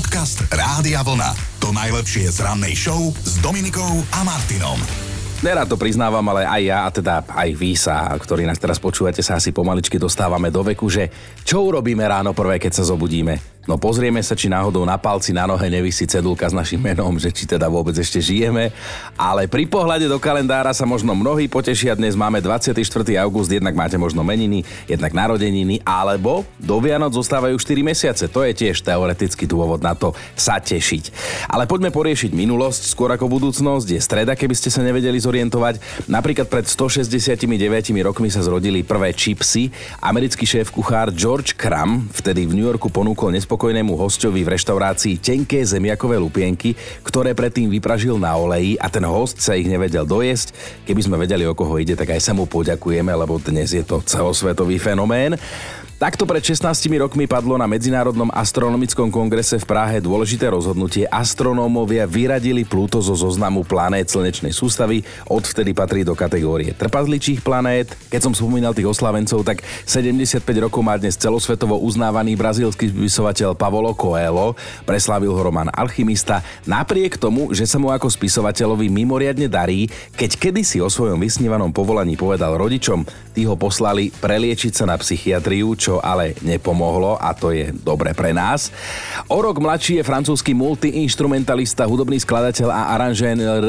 Podcast Rádia Vlna. To najlepšie z rannej show s Dominikou a Martinom. Nerad to priznávam, ale aj ja, a teda aj vy sa, ktorí nás teraz počúvate, sa asi pomaličky dostávame do veku, že čo urobíme ráno prvé, keď sa zobudíme? No pozrieme sa, či náhodou na palci na nohe nevisí cedulka s našim menom, že či teda vôbec ešte žijeme. Ale pri pohľade do kalendára sa možno mnohí potešia. Dnes máme 24. august, jednak máte možno meniny, jednak narodeniny, alebo do Vianoc zostávajú 4 mesiace. To je tiež teoretický dôvod na to sa tešiť. Ale poďme poriešiť minulosť, skôr ako budúcnosť. Je streda, keby ste sa nevedeli zorientovať. Napríklad pred 169 rokmi sa zrodili prvé čipsy. Americký šéf kuchár George Cram vtedy v New Yorku ponúkol spokojnému hostovi v reštaurácii tenké zemiakové lupienky, ktoré predtým vypražil na oleji a ten host sa ich nevedel dojesť. Keby sme vedeli, o koho ide, tak aj sa mu poďakujeme, lebo dnes je to celosvetový fenomén. Takto pred 16 rokmi padlo na Medzinárodnom astronomickom kongrese v Prahe dôležité rozhodnutie. Astronómovia vyradili Pluto zo zoznamu planét slnečnej sústavy, odvtedy patrí do kategórie trpazličích planét. Keď som spomínal tých oslavencov, tak 75 rokov má dnes celosvetovo uznávaný brazílsky spisovateľ Pavolo Coelho, preslávil ho román Alchymista, napriek tomu, že sa mu ako spisovateľovi mimoriadne darí, keď kedysi o svojom vysnívanom povolaní povedal rodičom, tí ho poslali preliečiť sa na psychiatriu, čo čo ale nepomohlo a to je dobre pre nás. O rok mladší je francúzsky multiinstrumentalista, hudobný skladateľ a aranžér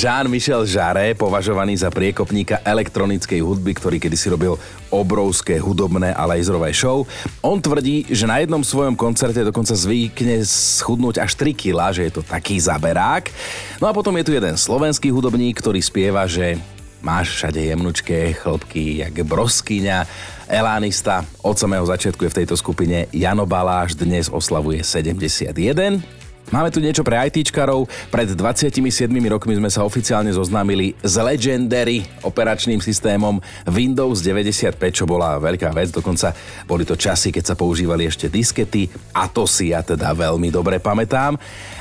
Jean-Michel Jarre, považovaný za priekopníka elektronickej hudby, ktorý kedysi robil obrovské hudobné a laserové show. On tvrdí, že na jednom svojom koncerte dokonca zvykne schudnúť až 3 kg, že je to taký zaberák. No a potom je tu jeden slovenský hudobník, ktorý spieva, že Máš všade jemnučké chlopky, jak broskyňa. Elánista od samého začiatku je v tejto skupine. Jano Baláš dnes oslavuje 71. Máme tu niečo pre ITčkarov. Pred 27 rokmi sme sa oficiálne zoznámili s Legendary operačným systémom Windows 95, čo bola veľká vec. Dokonca boli to časy, keď sa používali ešte diskety a to si ja teda veľmi dobre pamätám.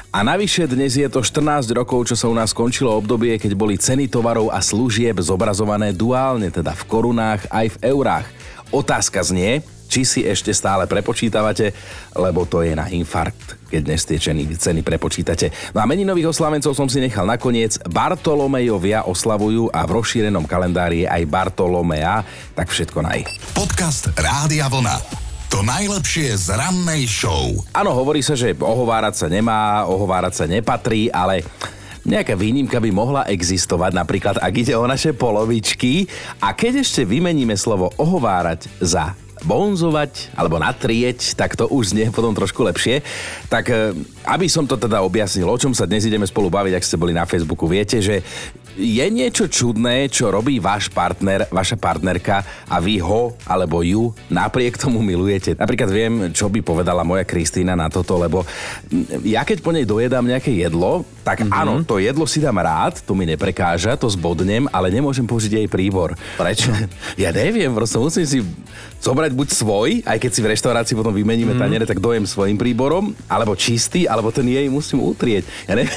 A navyše dnes je to 14 rokov, čo sa u nás skončilo obdobie, keď boli ceny tovarov a služieb zobrazované duálne, teda v korunách aj v eurách. Otázka znie, či si ešte stále prepočítavate, lebo to je na infarkt, keď dnes tie ceny, ceny prepočítate. No a meninových oslavencov som si nechal nakoniec. Bartolomejovia oslavujú a v rozšírenom kalendári je aj Bartolomea, tak všetko naj. Podcast Rádia Vlna. To najlepšie z rannej show. Áno, hovorí sa, že ohovárať sa nemá, ohovárať sa nepatrí, ale Nejaká výnimka by mohla existovať, napríklad ak ide o naše polovičky. A keď ešte vymeníme slovo ohovárať za bonzovať alebo natrieť, tak to už znie potom trošku lepšie. Tak e, aby som to teda objasnil, o čom sa dnes ideme spolu baviť, ak ste boli na Facebooku, viete, že je niečo čudné, čo robí váš partner, vaša partnerka a vy ho alebo ju napriek tomu milujete. Napríklad viem, čo by povedala moja Kristýna na toto, lebo ja keď po nej dojedám nejaké jedlo, tak mm-hmm. áno, to jedlo si dám rád, to mi neprekáža, to zbodnem, ale nemôžem použiť jej príbor. Prečo? ja neviem, proste musím si zobrať buď svoj, aj keď si v reštaurácii potom vymeníme mm. taniere, tak dojem svojim príborom, alebo čistý, alebo ten jej musím utrieť. Ja neviem,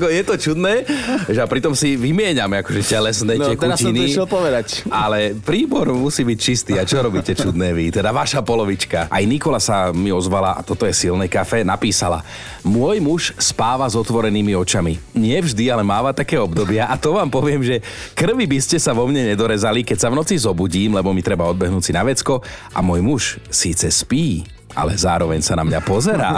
je to čudné, že a pritom si vymieňame akože telesné no, tekutiny. som to povedať. Ale príbor musí byť čistý. A čo robíte čudné vy? Teda vaša polovička. Aj Nikola sa mi ozvala, a toto je silné kafe, napísala. Môj muž spáva s otvorenými očami. Nie vždy, ale máva také obdobia. A to vám poviem, že krvi by ste sa vo mne nedorezali, keď sa v noci zobudím, lebo mi treba odbehnúť si na vecko a môj muž síce spí, ale zároveň sa na mňa pozerá.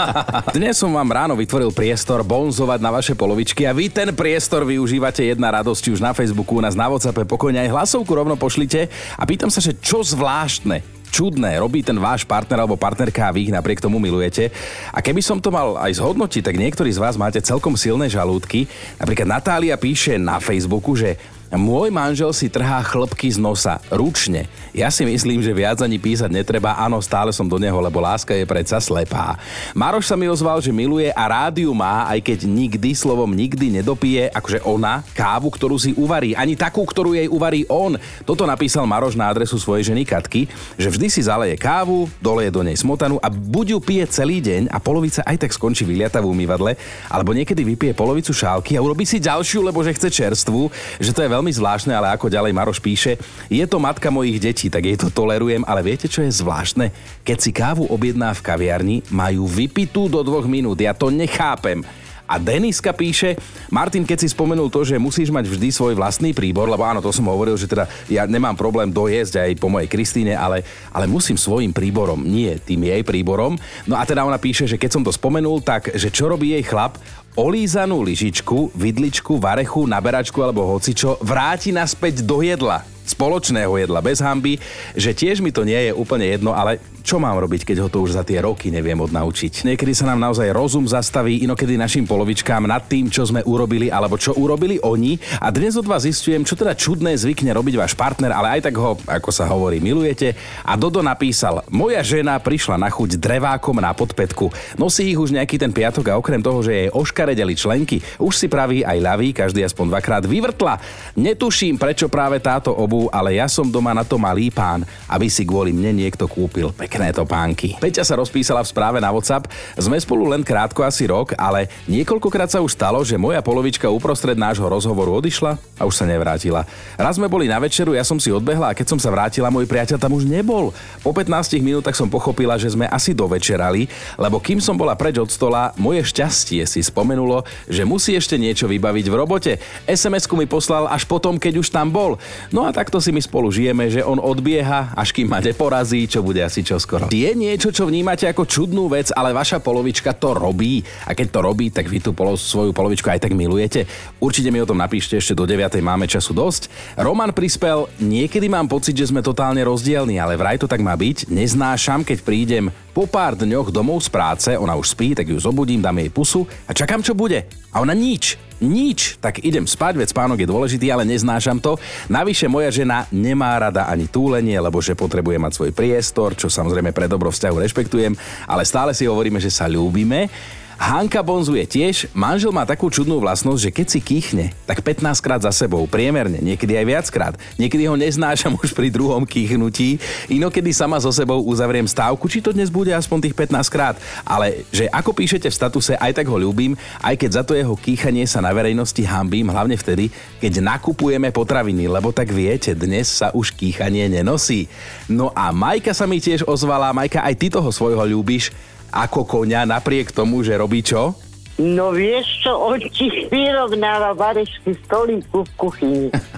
Dnes som vám ráno vytvoril priestor bonzovať na vaše polovičky a vy ten priestor využívate jedna radosť už na Facebooku, nás na WhatsAppe, pokojne aj hlasovku rovno pošlite a pýtam sa, že čo zvláštne čudné robí ten váš partner alebo partnerka a vy ich napriek tomu milujete. A keby som to mal aj zhodnotiť, tak niektorí z vás máte celkom silné žalúdky. Napríklad Natália píše na Facebooku, že môj manžel si trhá chlpky z nosa, ručne. Ja si myslím, že viac ani písať netreba, áno, stále som do neho, lebo láska je predsa slepá. Maroš sa mi ozval, že miluje a rádiu má, aj keď nikdy, slovom nikdy nedopije, akože ona, kávu, ktorú si uvarí. Ani takú, ktorú jej uvarí on. Toto napísal Maroš na adresu svojej ženy Katky, že vždy si zaleje kávu, doleje do nej smotanu a buď ju pije celý deň a polovica aj tak skončí vyliata v umývadle, alebo niekedy vypije polovicu šálky a urobí si ďalšiu, lebo že chce čerstvu, že to je veľmi zvláštne, ale ako ďalej Maroš píše, je to matka mojich detí, tak jej to tolerujem, ale viete, čo je zvláštne? Keď si kávu objedná v kaviarni, majú vypitú do dvoch minút. Ja to nechápem. A Deniska píše, Martin, keď si spomenul to, že musíš mať vždy svoj vlastný príbor, lebo áno, to som hovoril, že teda ja nemám problém dojesť aj po mojej Kristýne, ale, ale musím svojim príborom, nie tým jej príborom. No a teda ona píše, že keď som to spomenul, tak že čo robí jej chlap, olízanú lyžičku, vidličku, varechu, naberačku alebo hocičo vráti naspäť do jedla spoločného jedla bez hamby, že tiež mi to nie je úplne jedno, ale čo mám robiť, keď ho to už za tie roky neviem odnaučiť. Niekedy sa nám naozaj rozum zastaví, inokedy našim polovičkám nad tým, čo sme urobili alebo čo urobili oni. A dnes od vás zistujem, čo teda čudné zvykne robiť váš partner, ale aj tak ho, ako sa hovorí, milujete. A Dodo napísal, moja žena prišla na chuť drevákom na podpetku. Nosí ich už nejaký ten piatok a okrem toho, že jej oškaredeli členky, už si praví aj ľavý, každý aspoň dvakrát vyvrtla. Netuším, prečo práve táto obu, ale ja som doma na to malý pán, aby si kvôli mne niekto kúpil. Pekne pekné topánky. Peťa sa rozpísala v správe na WhatsApp. Sme spolu len krátko, asi rok, ale niekoľkokrát sa už stalo, že moja polovička uprostred nášho rozhovoru odišla a už sa nevrátila. Raz sme boli na večeru, ja som si odbehla a keď som sa vrátila, môj priateľ tam už nebol. Po 15 minútach som pochopila, že sme asi dovečerali, lebo kým som bola preč od stola, moje šťastie si spomenulo, že musí ešte niečo vybaviť v robote. SMS-ku mi poslal až potom, keď už tam bol. No a takto si my spolu žijeme, že on odbieha, až kým ma neporazí, čo bude asi čoskoro skoro. Je niečo, čo vnímate ako čudnú vec, ale vaša polovička to robí. A keď to robí, tak vy tú polo, svoju polovičku aj tak milujete. Určite mi o tom napíšte, ešte do 9. máme času dosť. Roman prispel, niekedy mám pocit, že sme totálne rozdielni, ale vraj to tak má byť. Neznášam, keď prídem po pár dňoch domov z práce, ona už spí, tak ju zobudím, dám jej pusu a čakám, čo bude. A ona nič nič, tak idem spať, veď spánok je dôležitý, ale neznášam to. Navyše moja žena nemá rada ani túlenie, lebo že potrebuje mať svoj priestor, čo samozrejme pre dobro vzťahu rešpektujem, ale stále si hovoríme, že sa ľúbime. Hanka bonzuje tiež. Manžel má takú čudnú vlastnosť, že keď si kýchne, tak 15 krát za sebou, priemerne, niekedy aj viackrát. Niekedy ho neznášam už pri druhom kýchnutí, inokedy sama so sebou uzavriem stávku, či to dnes bude aspoň tých 15 krát. Ale že ako píšete v statuse, aj tak ho ľúbim, aj keď za to jeho kýchanie sa na verejnosti hambím, hlavne vtedy, keď nakupujeme potraviny, lebo tak viete, dnes sa už kýchanie nenosí. No a Majka sa mi tiež ozvala, Majka, aj ty toho svojho ľúbiš, ako koňa napriek tomu, že robí čo? No vieš čo, on ti vyrovnáva varešky stolíku v kuchyni.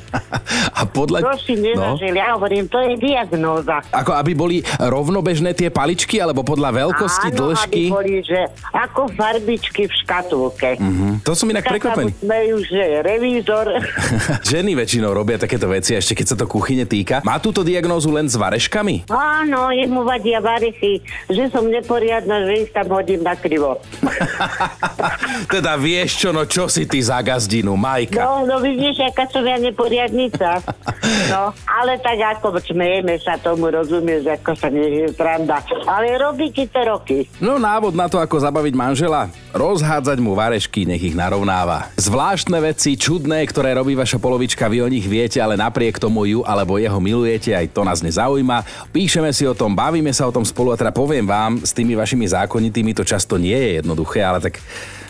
Podľa... To si nezažil, no? ja hovorím, to je diagnóza. Ako aby boli rovnobežné tie paličky, alebo podľa veľkosti, Áno, dĺžky? aby boli, že ako farbičky v škatulke. Mm-hmm. To som inak Tak sa prekvapený. smejú, že revízor. Ženy väčšinou robia takéto veci, ešte keď sa to kuchyne týka. Má túto diagnózu len s vareškami? Áno, jemu vadia varechy, že som neporiadna, že ich tam hodím na krivo. teda vieš čo, no čo si ty za gazdinu, Majka? No, no vidíš, aká som ja neporiadnica. No, ale tak ako smejeme sa tomu, rozumieš, ako sa nie je sranda. Ale robí ti to roky. No návod na to, ako zabaviť manžela? Rozhádzať mu varešky, nech ich narovnáva. Zvláštne veci, čudné, ktoré robí vaša polovička, vy o nich viete, ale napriek tomu ju alebo jeho milujete, aj to nás nezaujíma. Píšeme si o tom, bavíme sa o tom spolu a teda poviem vám, s tými vašimi zákonitými to často nie je jednoduché, ale tak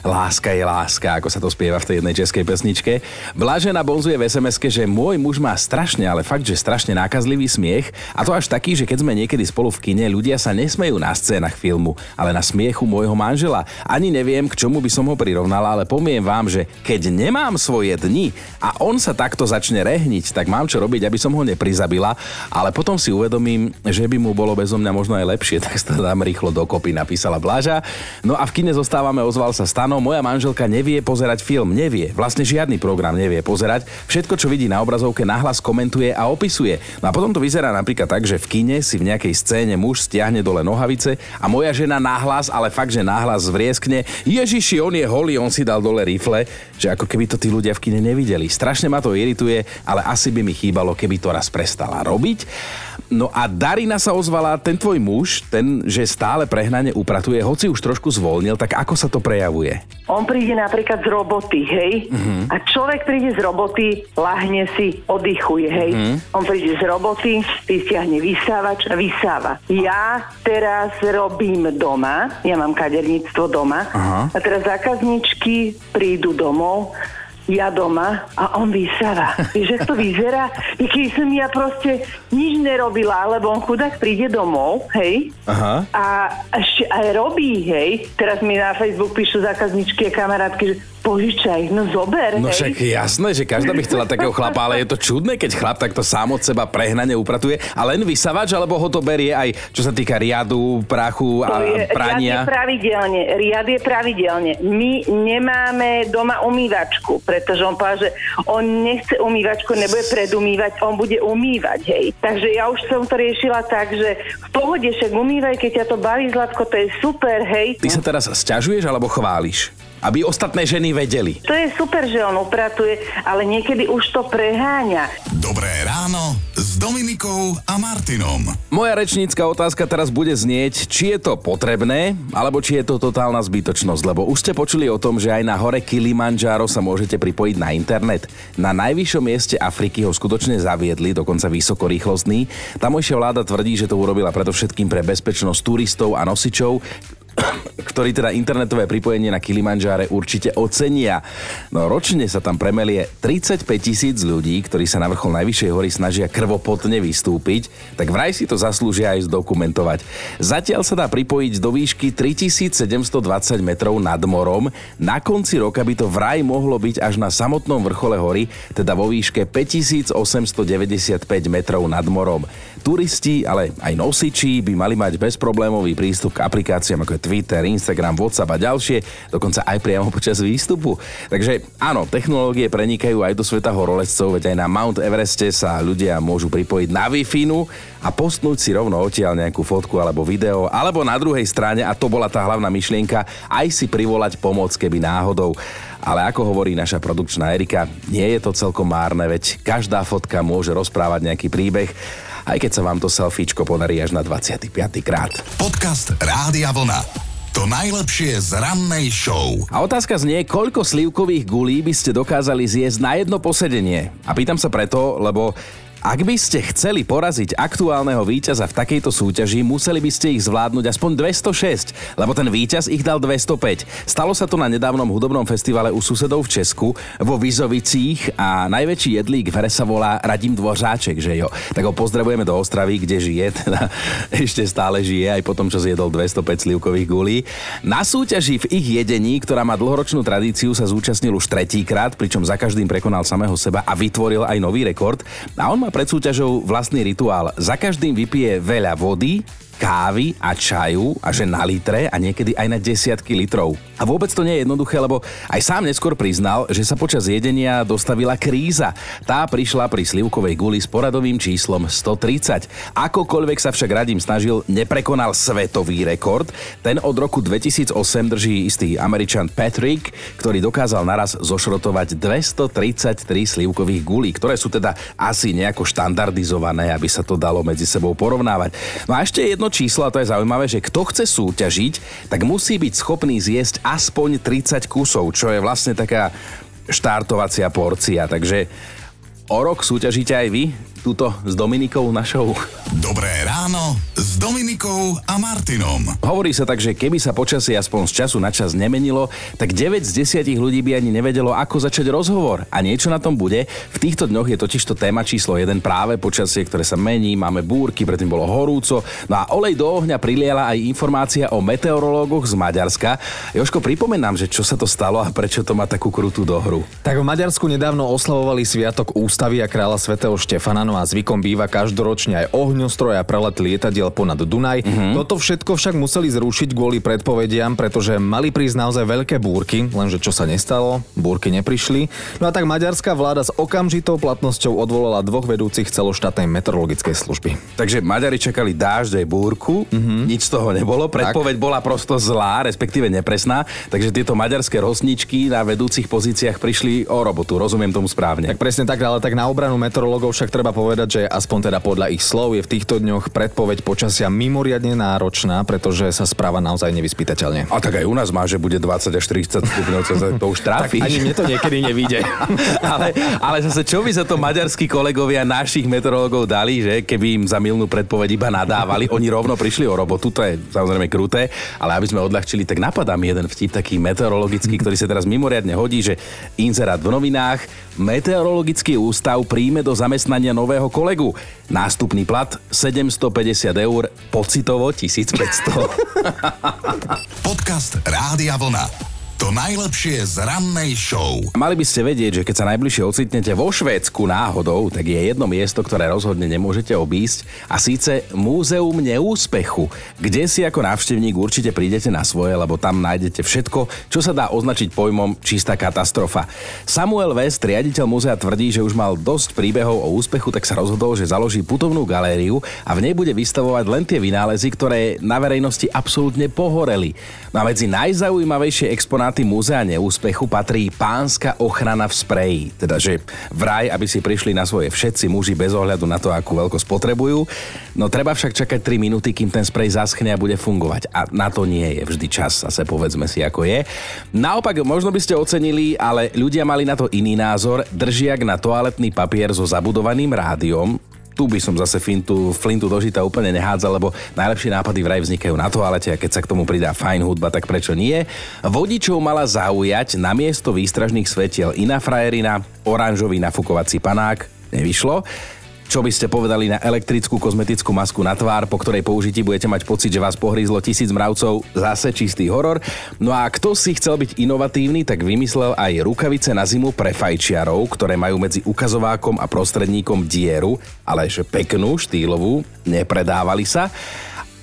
Láska je láska, ako sa to spieva v tej jednej českej pesničke. Blažena bonzuje v sms že môj muž má strašne, ale fakt, že strašne nákazlivý smiech a to až taký, že keď sme niekedy spolu v kine, ľudia sa nesmejú na scénach filmu, ale na smiechu môjho manžela. Ani neviem, k čomu by som ho prirovnala, ale pomiem vám, že keď nemám svoje dni a on sa takto začne rehniť, tak mám čo robiť, aby som ho neprizabila, ale potom si uvedomím, že by mu bolo bezo mňa možno aj lepšie, tak sa dám rýchlo dokopy, napísala Blaža. No a v kine zostávame, ozval sa Stano, moja manželka nevie pozerať film, nevie, vlastne žiadny program nevie pozerať. Všetko, čo vidí na obrazovke, nahlas komentuje a opisuje. No a potom to vyzerá napríklad tak, že v kine si v nejakej scéne muž stiahne dole nohavice a moja žena nahlas, ale fakt, že nahlas zvrieskne, Ježiši, on je holý, on si dal dole rifle, že ako keby to tí ľudia v kine nevideli. Strašne ma to irituje, ale asi by mi chýbalo, keby to raz prestala robiť. No a Darina sa ozvala, ten tvoj muž, ten, že stále prehnane upratuje, hoci už trošku zvolnil, tak ako sa to prejavuje? On príde napríklad z roboty, hej? Mhm. A človek príde z roboty, lahne si, oddychuje, hej? Mhm. On príde z roboty, vystiahne vysávač a vysáva. Ja teraz robím doma, ja mám kaderníctvo doma, Aha. a teraz zákazničky prídu domov, ja doma a on vysáva. Jak to vyzerá? I keď som ja proste nič nerobila, lebo on chudák príde domov, hej, Aha. a ešte aj robí, hej. Teraz mi na Facebook píšu zákazničky a kamarátky, že požičaj, no zober, No hej. však jasné, že každá by chcela takého chlapa, ale je to čudné, keď chlap takto sám od seba prehnane upratuje. A len vysavač, alebo ho to berie aj, čo sa týka riadu, prachu To a je, riad je prania? pravidelne, riad je pravidelne. My nemáme doma umývačku, pretože on povedal, že on nechce umývačku, nebude predumývať, on bude umývať, hej. Takže ja už som to riešila tak, že v pohode však umývaj, keď ťa to baví, Zlatko, to je super, hej. Ty sa teraz sťažuješ alebo chváliš? Aby ostatné ženy vedeli. To je super, že on upratuje, ale niekedy už to preháňa. Dobré ráno s Dominikou a Martinom. Moja rečnícka otázka teraz bude znieť, či je to potrebné, alebo či je to totálna zbytočnosť, lebo už ste počuli o tom, že aj na hore Kilimanjaro sa môžete pripojiť na internet. Na najvyššom mieste Afriky ho skutočne zaviedli, dokonca vysokorýchlostný. Tamojšia vláda tvrdí, že to urobila predovšetkým pre bezpečnosť turistov a nosičov, ktorí teda internetové pripojenie na Kilimanjáre určite ocenia. No ročne sa tam premelie 35 tisíc ľudí, ktorí sa na vrchol najvyššej hory snažia krvopotne vystúpiť, tak vraj si to zaslúžia aj zdokumentovať. Zatiaľ sa dá pripojiť do výšky 3720 metrov nad morom. Na konci roka by to vraj mohlo byť až na samotnom vrchole hory, teda vo výške 5895 metrov nad morom. Turisti, ale aj nosiči by mali mať bezproblémový prístup k aplikáciám ako je Twitter, Instagram, WhatsApp a ďalšie, dokonca aj priamo počas výstupu. Takže áno, technológie prenikajú aj do sveta horolezcov, veď aj na Mount Evereste sa ľudia môžu pripojiť na wi a postnúť si rovno odtiaľ nejakú fotku alebo video, alebo na druhej strane, a to bola tá hlavná myšlienka, aj si privolať pomoc, keby náhodou. Ale ako hovorí naša produkčná Erika, nie je to celkom márne, veď každá fotka môže rozprávať nejaký príbeh, aj keď sa vám to selfiečko podarí až na 25. krát. Podcast Rádia Vlna. To najlepšie z rannej show. A otázka znie, koľko slivkových gulí by ste dokázali zjesť na jedno posedenie? A pýtam sa preto, lebo ak by ste chceli poraziť aktuálneho víťaza v takejto súťaži, museli by ste ich zvládnuť aspoň 206, lebo ten víťaz ich dal 205. Stalo sa to na nedávnom hudobnom festivale u susedov v Česku, vo Vizovicích a najväčší jedlík v hre sa volá Radim Dvořáček, že jo. Tak ho pozdravujeme do Ostravy, kde žije, teda ešte stále žije, aj po tom, čo zjedol 205 slivkových gulí. Na súťaži v ich jedení, ktorá má dlhoročnú tradíciu, sa zúčastnil už tretíkrát, pričom za každým prekonal samého seba a vytvoril aj nový rekord. A on má pred súťažou vlastný rituál. Za každým vypije veľa vody, kávy a čaju a že na litre a niekedy aj na desiatky litrov. A vôbec to nie je jednoduché, lebo aj sám neskôr priznal, že sa počas jedenia dostavila kríza. Tá prišla pri slivkovej guli s poradovým číslom 130. Akokoľvek sa však Radim snažil, neprekonal svetový rekord. Ten od roku 2008 drží istý Američan Patrick, ktorý dokázal naraz zošrotovať 233 slivkových gulí, ktoré sú teda asi nejako štandardizované, aby sa to dalo medzi sebou porovnávať. No a ešte jedno číslo, a to je zaujímavé, že kto chce súťažiť, tak musí byť schopný zjesť aspoň 30 kusov, čo je vlastne taká štartovacia porcia. Takže o rok súťažíte aj vy, túto s Dominikou našou. Dobré ráno s Dominikou a Martinom. Hovorí sa tak, že keby sa počasie aspoň z času na čas nemenilo, tak 9 z 10 ľudí by ani nevedelo, ako začať rozhovor. A niečo na tom bude. V týchto dňoch je totiž to téma číslo 1 práve počasie, ktoré sa mení, máme búrky, predtým bolo horúco. No a olej do ohňa priliala aj informácia o meteorológoch z Maďarska. Joško, pripomenám, že čo sa to stalo a prečo to má takú krutú dohru. Tak v Maďarsku nedávno oslavovali Sviatok ústavy a kráľa svätého Štefana, no a zvykom býva každoročne aj ohňostroj a prelet lietadiel ponad Dunaj. Mm-hmm. Toto všetko však museli zrušiť kvôli predpovediam, pretože mali prísť naozaj veľké búrky, lenže čo sa nestalo, búrky neprišli. No a tak maďarská vláda s okamžitou platnosťou odvolala dvoch vedúcich celoštátnej meteorologickej služby. Takže Maďari čakali dážď aj búrku, mm-hmm. nič z toho nebolo, predpoveď tak. bola prosto zlá, respektíve nepresná, takže tieto maďarské rosničky na vedúcich pozíciách prišli o robotu, rozumiem tomu správne. Tak presne tak, ale tak na obranu meteorológov však treba povedať, že aspoň teda podľa ich slov je v týchto dňoch predpoveď počasia mimoriadne náročná, pretože sa správa naozaj nevyspytateľne. A tak aj u nás má, že bude 20 až 30 stupňov, to už tráfi. Ani mne to niekedy nevíde. ale, ale zase čo by sa to maďarskí kolegovia našich meteorológov dali, že keby im za milnú predpoveď iba nadávali, oni rovno prišli o robotu, to je samozrejme kruté, ale aby sme odľahčili, tak napadá mi jeden vtip taký meteorologický, ktorý sa teraz mimoriadne hodí, že inzerát v novinách, meteorologický ústav príjme do zamestnania nového kolegu. Nástupný plat 750 eur, pocitovo 1500. Podcast Rádia Vlna. To najlepšie z rannej show. Mali by ste vedieť, že keď sa najbližšie ocitnete vo Švédsku náhodou, tak je jedno miesto, ktoré rozhodne nemôžete obísť a síce Múzeum neúspechu, kde si ako návštevník určite prídete na svoje, lebo tam nájdete všetko, čo sa dá označiť pojmom čistá katastrofa. Samuel West, riaditeľ múzea, tvrdí, že už mal dosť príbehov o úspechu, tak sa rozhodol, že založí putovnú galériu a v nej bude vystavovať len tie vynálezy, ktoré na verejnosti absolútne pohoreli. No a medzi najzaujímavejšie exponáty exponáty múzea neúspechu patrí pánska ochrana v spreji. Teda, že vraj, aby si prišli na svoje všetci muži bez ohľadu na to, akú veľkosť potrebujú. No treba však čakať 3 minúty, kým ten sprej zaschne a bude fungovať. A na to nie je vždy čas, zase povedzme si, ako je. Naopak, možno by ste ocenili, ale ľudia mali na to iný názor. Držiak na toaletný papier so zabudovaným rádiom, tu by som zase Flintu, Flintu dožita úplne nehádzal, lebo najlepšie nápady vraj vznikajú na toalete a keď sa k tomu pridá fajn hudba, tak prečo nie? Vodičov mala zaujať na miesto výstražných svetiel iná frajerina, oranžový nafukovací panák, nevyšlo. Čo by ste povedali na elektrickú kozmetickú masku na tvár, po ktorej použití budete mať pocit, že vás pohrízlo tisíc mravcov? Zase čistý horor. No a kto si chcel byť inovatívny, tak vymyslel aj rukavice na zimu pre fajčiarov, ktoré majú medzi ukazovákom a prostredníkom dieru, ale že peknú, štýlovú, nepredávali sa.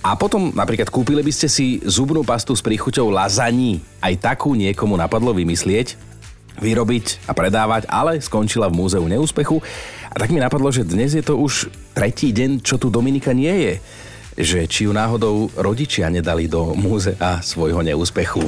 A potom napríklad kúpili by ste si zubnú pastu s príchuťou lazaní. Aj takú niekomu napadlo vymyslieť, vyrobiť a predávať, ale skončila v múzeu neúspechu. A tak mi napadlo, že dnes je to už tretí deň, čo tu Dominika nie je že či ju náhodou rodičia nedali do múzea svojho neúspechu.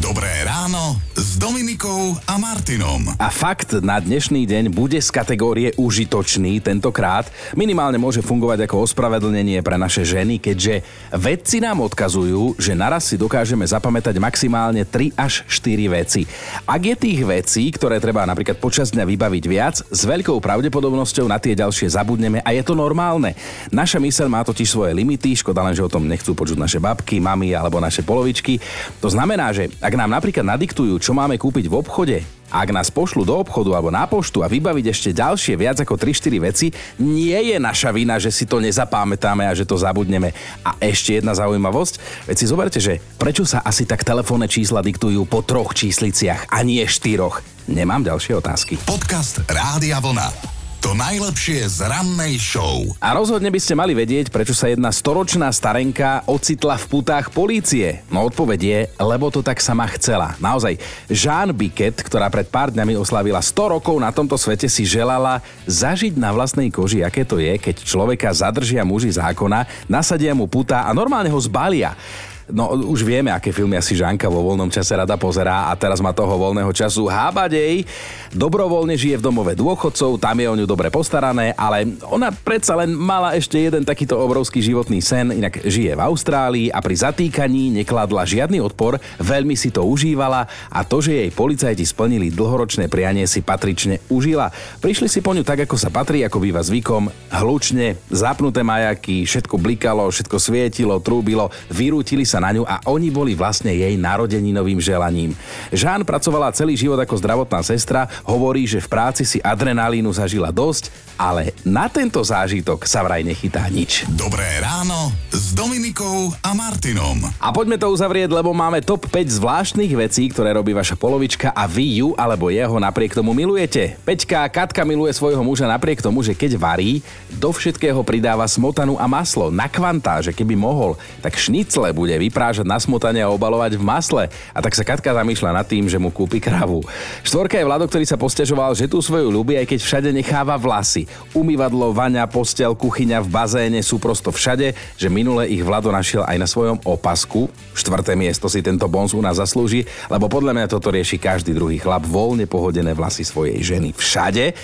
Dobré ráno s Dominikou a Martinom. A fakt na dnešný deň bude z kategórie užitočný tentokrát. Minimálne môže fungovať ako ospravedlnenie pre naše ženy, keďže vedci nám odkazujú, že naraz si dokážeme zapamätať maximálne 3 až 4 veci. Ak je tých vecí, ktoré treba napríklad počas dňa vybaviť viac, s veľkou pravdepodobnosťou na tie ďalšie zabudneme a je to normálne. Naša myseľ má totiž svoje limity, škoda len, že o tom nechcú počuť naše babky, mamy alebo naše polovičky. To znamená, že ak nám napríklad nadiktujú, čo máme kúpiť v obchode, ak nás pošlu do obchodu alebo na poštu a vybaviť ešte ďalšie viac ako 3-4 veci, nie je naša vina, že si to nezapamätáme a že to zabudneme. A ešte jedna zaujímavosť, veď si zoberte, že prečo sa asi tak telefónne čísla diktujú po troch čísliciach a nie štyroch? Nemám ďalšie otázky. Podcast Rádia Vlna. To najlepšie z rannej show. A rozhodne by ste mali vedieť, prečo sa jedna storočná starenka ocitla v putách polície. No odpoveď je, lebo to tak sama chcela. Naozaj, Jean Biket, ktorá pred pár dňami oslavila 100 rokov na tomto svete, si želala zažiť na vlastnej koži, aké to je, keď človeka zadržia muži zákona, nasadia mu puta a normálne ho zbalia. No už vieme, aké filmy asi Žanka vo voľnom čase rada pozerá a teraz má toho voľného času hábadej. Dobrovoľne žije v domove dôchodcov, tam je o ňu dobre postarané, ale ona predsa len mala ešte jeden takýto obrovský životný sen, inak žije v Austrálii a pri zatýkaní nekladla žiadny odpor, veľmi si to užívala a to, že jej policajti splnili dlhoročné prianie si patrične užila. Prišli si po ňu tak, ako sa patrí, ako býva zvykom, hlučne, zapnuté majaky, všetko blikalo, všetko svietilo, trúbilo, vyrútili sa na ňu a oni boli vlastne jej narodeninovým želaním. Žán pracovala celý život ako zdravotná sestra, hovorí, že v práci si adrenalínu zažila dosť, ale na tento zážitok sa vraj nechytá nič. Dobré ráno s Dominikou a Martinom. A poďme to uzavrieť, lebo máme top 5 zvláštnych vecí, ktoré robí vaša polovička a vy ju alebo jeho napriek tomu milujete. Peťka Katka miluje svojho muža napriek tomu, že keď varí, do všetkého pridáva smotanu a maslo na kvantá, že keby mohol, tak šnicle bude vyprážať na smotane a obalovať v masle. A tak sa Katka zamýšľa nad tým, že mu kúpi kravu. Štvorka je Vlado, ktorý sa postežoval, že tu svoju ľubí, aj keď všade necháva vlasy. Umývadlo, vaňa, postel, kuchyňa v bazéne sú prosto všade, že minule ich Vlado našiel aj na svojom opasku. Štvrté miesto si tento bonz u nás zaslúži, lebo podľa mňa toto rieši každý druhý chlap voľne pohodené vlasy svojej ženy všade.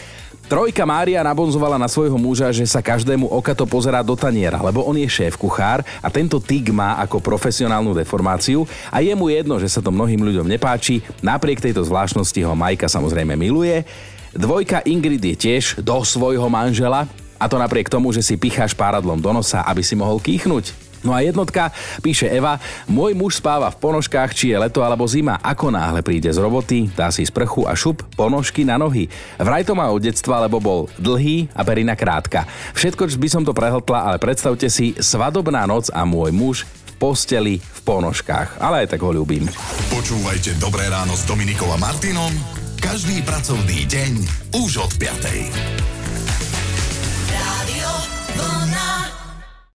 Trojka Mária nabonzovala na svojho muža, že sa každému okato pozerá do taniera, lebo on je šéf kuchár a tento tyk má ako profesionálnu deformáciu a je mu jedno, že sa to mnohým ľuďom nepáči. Napriek tejto zvláštnosti ho Majka samozrejme miluje. Dvojka Ingrid je tiež do svojho manžela a to napriek tomu, že si picháš páradlom do nosa, aby si mohol kýchnuť. No a jednotka, píše Eva, môj muž spáva v ponožkách, či je leto alebo zima. Ako náhle príde z roboty, dá si sprchu a šup ponožky na nohy. Vraj to má od detstva, lebo bol dlhý a perina krátka. Všetko by som to prehltla, ale predstavte si, svadobná noc a môj muž v posteli v ponožkách. Ale aj tak ho ľúbim. Počúvajte Dobré ráno s Dominikom a Martinom každý pracovný deň už od 5.